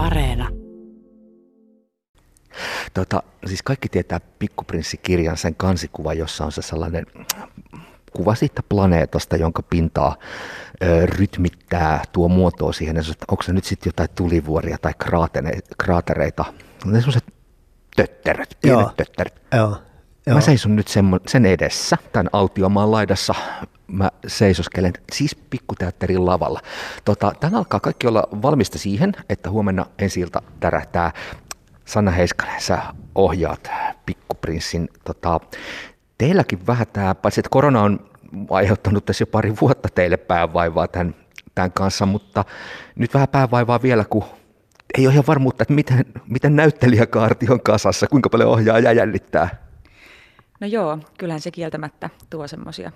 Areena. Tota, siis kaikki tietää Pikkuprinssi-kirjan sen kansikuva, jossa on se sellainen kuva siitä planeetasta, jonka pintaa ö, rytmittää, tuo muotoa siihen, että onko se nyt sitten jotain tulivuoria tai kraatereita. Ne sellaiset tötteröt, pienet Joo. tötteröt. Joo. Joo. Mä seison nyt sen, sen edessä, tämän autiomaan laidassa. Mä seisoskelen siis pikkuteatterin lavalla. Tota, tämän alkaa kaikki olla valmista siihen, että huomenna ensi ilta tärähtää Sanna Heiskanen, sä ohjaat Pikkuprinssin. Tota, teilläkin vähän tämä, paitsi että korona on aiheuttanut tässä jo pari vuotta teille päävaivaa tämän, tämän kanssa, mutta nyt vähän päävaivaa vielä, kun ei ole ihan varmuutta, että miten, miten näyttelijäkaarti on kasassa, kuinka paljon ohjaaja jännittää. No joo, kyllähän se kieltämättä tuo semmoisia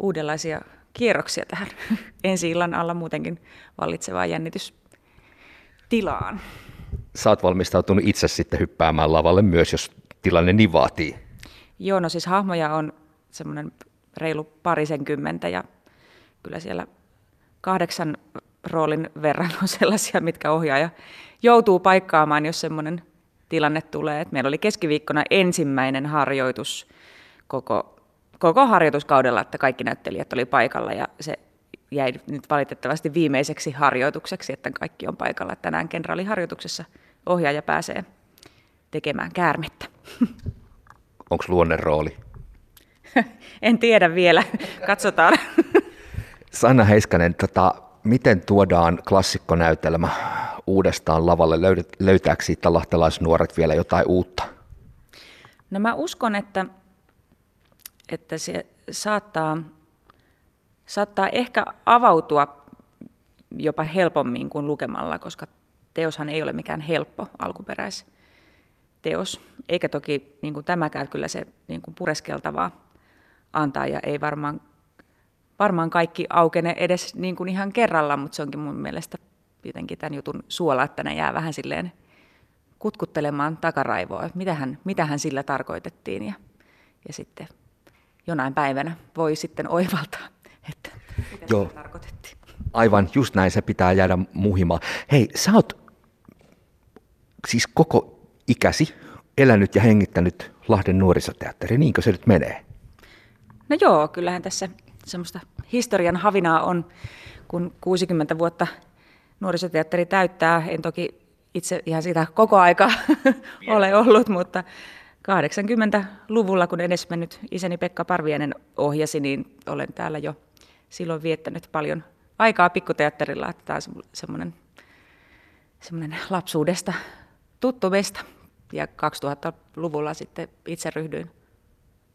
uudenlaisia kierroksia tähän ensi illan alla muutenkin vallitsevaan jännitystilaan. Oot valmistautunut itse sitten hyppäämään lavalle myös, jos tilanne niin vaatii. Joo, no siis hahmoja on semmoinen reilu parisenkymmentä ja kyllä siellä kahdeksan roolin verran on sellaisia, mitkä ohjaaja joutuu paikkaamaan, jos semmoinen tilanne tulee. Et meillä oli keskiviikkona ensimmäinen harjoitus koko, koko harjoituskaudella, että kaikki näyttelijät oli paikalla ja se jäi nyt valitettavasti viimeiseksi harjoitukseksi, että kaikki on paikalla. Tänään kenraaliharjoituksessa ohjaaja pääsee tekemään käärmettä. Onko luonne rooli? en tiedä vielä, katsotaan. Sanna Heiskanen, tota, miten tuodaan klassikkonäytelmä uudestaan lavalle? Löytääkö siitä lahtelaisnuoret vielä jotain uutta? No mä uskon, että, että se saattaa, saattaa ehkä avautua jopa helpommin kuin lukemalla, koska teoshan ei ole mikään helppo alkuperäisteos, eikä toki niin kuin tämäkään kyllä se niin kuin pureskeltavaa antaa ja ei varmaan, varmaan kaikki aukene edes niin kuin ihan kerralla, mutta se onkin mun mielestä jotenkin tämän jutun suola, että ne jää vähän silleen kutkuttelemaan takaraivoa, että mitähän, mitähän sillä tarkoitettiin ja, ja sitten jonain päivänä voi sitten oivaltaa, että mitä Joo. tarkoitettiin. Aivan, just näin, se pitää jäädä muhimaan. Hei, sä oot siis koko ikäsi elänyt ja hengittänyt Lahden nuorisoteatteri, niinkö se nyt menee? No joo, kyllähän tässä semmoista historian havinaa on, kun 60 vuotta nuorisoteatteri täyttää. En toki itse ihan sitä koko aika ole ollut, mutta 80-luvulla, kun edesmennyt isäni Pekka Parvienen ohjasi, niin olen täällä jo silloin viettänyt paljon aikaa pikkuteatterilla, tämä on semmoinen, semmoinen lapsuudesta tuttu mesta. Ja 2000-luvulla sitten itse ryhdyin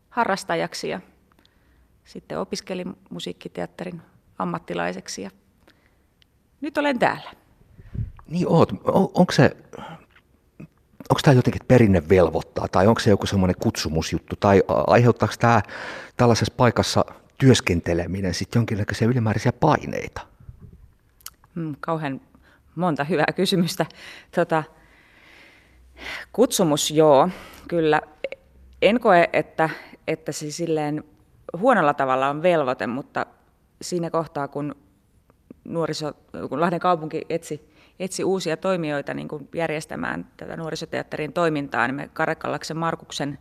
harrastajaksi ja sitten opiskelin musiikkiteatterin ammattilaiseksi ja nyt olen täällä. Niin oot. On, onko se, onko tämä jotenkin perinne velvoittaa tai onko se joku semmoinen kutsumusjuttu tai aiheuttaako tämä tällaisessa paikassa työskenteleminen sitten jonkinlaisia ylimääräisiä paineita? Hmm, kauhean monta hyvää kysymystä. Tota, kutsumus, joo, kyllä. En koe, että, että se silleen huonolla tavalla on velvoite, mutta siinä kohtaa, kun, nuoriso, kun Lahden kaupunki etsi, etsi uusia toimijoita niin kuin järjestämään tätä nuorisoteatterin toimintaa, niin me Karekallaksen Markuksen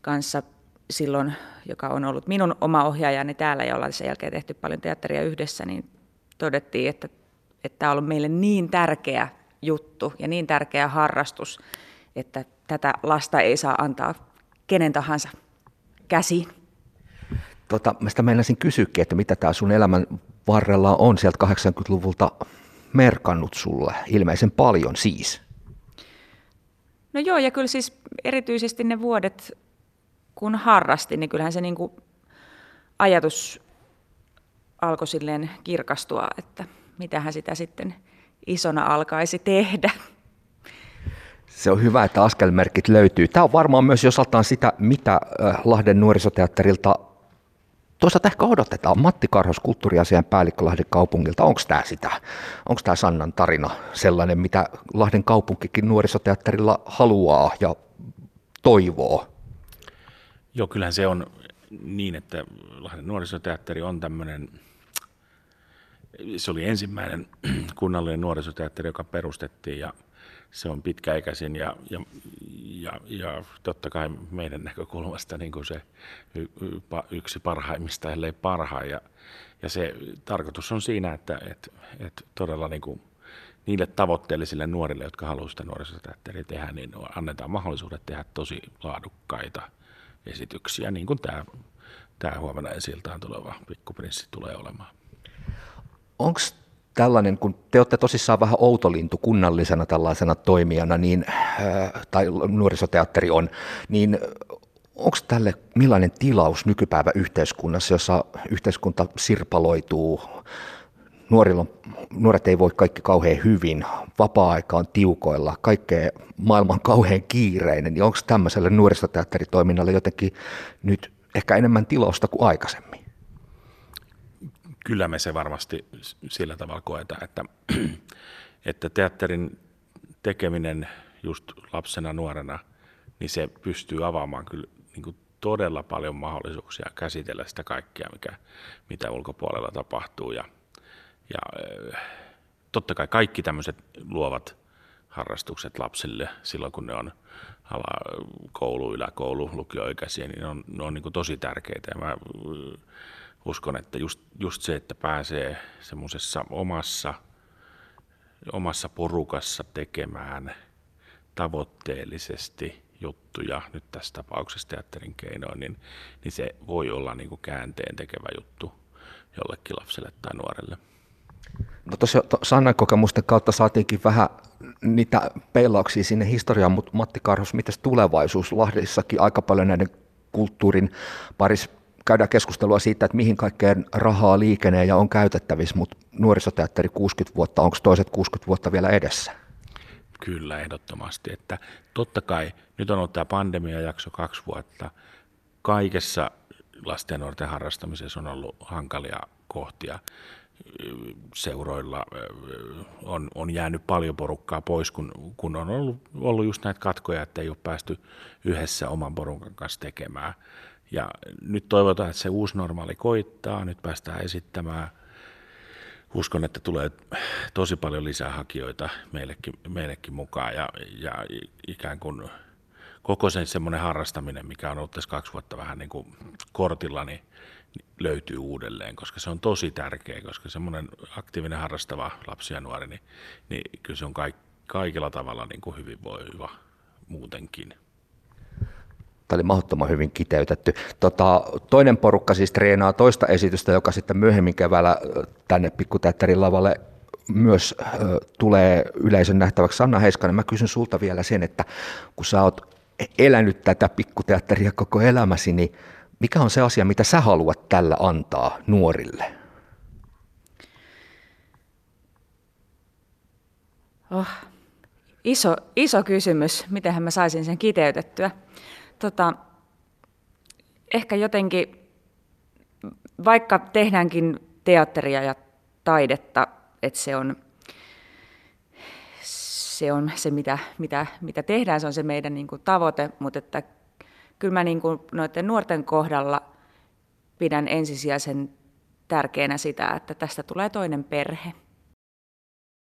kanssa silloin, joka on ollut minun oma ohjaajani täällä ja ollaan sen jälkeen tehty paljon teatteria yhdessä, niin todettiin, että, että tämä on ollut meille niin tärkeä juttu ja niin tärkeä harrastus, että tätä lasta ei saa antaa kenen tahansa käsiin. Tota, mä sitä meinasin kysyäkin, että mitä tämä sun elämän varrella on sieltä 80-luvulta merkannut sulle, ilmeisen paljon siis. No joo, ja kyllä siis erityisesti ne vuodet, kun harrastin, niin kyllähän se niin kuin ajatus alkoi silleen kirkastua, että mitähän sitä sitten isona alkaisi tehdä. Se on hyvä, että askelmerkit löytyy. Tämä on varmaan myös osaltaan sitä, mitä Lahden nuorisoteatterilta Toisaalta ehkä odotetaan Matti Karhos, kulttuuriasian päällikkö Lahden kaupungilta. Onko tämä sitä? Onko tämä Sannan tarina sellainen, mitä Lahden kaupunkikin nuorisoteatterilla haluaa ja toivoo? Joo, kyllähän se on niin, että Lahden nuorisoteatteri on tämmöinen se oli ensimmäinen kunnallinen nuorisoteatteri, joka perustettiin ja se on pitkäikäisin ja, ja, ja, ja totta kai meidän näkökulmasta niin kuin se yksi parhaimmista, ellei parhain. Ja, ja se tarkoitus on siinä, että, että, että todella niin kuin niille tavoitteellisille nuorille, jotka haluavat sitä nuorisoteatteria tehdä, niin annetaan mahdollisuudet tehdä tosi laadukkaita esityksiä, niin kuin tämä, tämä huomenna esiltaan tuleva Pikkuprinssi tulee olemaan. Onko tällainen, kun te olette tosissaan vähän outolintu kunnallisena tällaisena toimijana, niin, äh, tai nuorisoteatteri on, niin onko tälle millainen tilaus nykypäivä yhteiskunnassa, jossa yhteiskunta sirpaloituu, nuorilla, nuoret ei voi kaikki kauhean hyvin, vapaa-aika on tiukoilla, kaikkea maailman kauhean kiireinen, niin onko tämmöiselle nuorisoteatteritoiminnalle jotenkin nyt ehkä enemmän tilausta kuin aikaisemmin? Kyllä me se varmasti sillä tavalla koetaan, että, että teatterin tekeminen just lapsena, nuorena, niin se pystyy avaamaan kyllä niin kuin todella paljon mahdollisuuksia käsitellä sitä kaikkea, mikä, mitä ulkopuolella tapahtuu. Ja, ja totta kai kaikki tämmöiset luovat harrastukset lapsille silloin, kun ne on alakoulu, yläkoulu, lukioikäisiä, niin ne on, ne on niin kuin tosi tärkeitä. Ja mä uskon, että just, just se, että pääsee semmoisessa omassa, omassa porukassa tekemään tavoitteellisesti juttuja, nyt tässä tapauksessa teatterin keinoin, niin, niin se voi olla niin kuin käänteen tekevä juttu jollekin lapselle tai nuorelle. No tuossa Sannan kokemusten kautta saatiinkin vähän niitä peilauksia sinne historiaan, mutta Matti Karhus, miten tulevaisuus? Lahdissakin aika paljon näiden kulttuurin parissa käydään keskustelua siitä, että mihin kaikkeen rahaa liikenee ja on käytettävissä, mutta nuorisoteatteri 60 vuotta, onko toiset 60 vuotta vielä edessä? Kyllä, ehdottomasti. Että totta kai, nyt on ollut tämä pandemia-jakso kaksi vuotta. Kaikessa lasten ja nuorten harrastamisessa on ollut hankalia kohtia. Seuroilla on, on jäänyt paljon porukkaa pois, kun, kun on ollut, ollut just näitä katkoja, että ei ole päästy yhdessä oman porukan kanssa tekemään. Ja nyt toivotaan, että se uusi normaali koittaa, nyt päästään esittämään. Uskon, että tulee tosi paljon lisää hakijoita meillekin, meillekin mukaan ja, ja ikään kuin koko sen semmoinen harrastaminen, mikä on ollut tässä kaksi vuotta vähän niin kuin kortilla, niin löytyy uudelleen, koska se on tosi tärkeä, koska semmoinen aktiivinen harrastava lapsi ja nuori, niin, niin kyllä se on kaik, kaikilla tavalla niin kuin hyvinvoiva muutenkin. Tämä oli mahdottoman hyvin kiteytetty. Tota, toinen porukka siis treenaa toista esitystä, joka sitten myöhemmin keväällä tänne Pikkuteatterin lavalle myös ö, tulee yleisön nähtäväksi. Sanna Heiskanen, mä kysyn sulta vielä sen, että kun sä oot elänyt tätä pikkuteatteria koko elämäsi, niin mikä on se asia, mitä sä haluat tällä antaa nuorille? Oh, iso, iso kysymys. Mitenhän mä saisin sen kiteytettyä? Tota, ehkä jotenkin, vaikka tehdäänkin teatteria ja taidetta, että se on se, on se mitä, mitä, mitä tehdään, se on se meidän niin kuin, tavoite, mutta että kyllä mä niin kuin, noiden nuorten kohdalla pidän ensisijaisen tärkeänä sitä, että tästä tulee toinen perhe.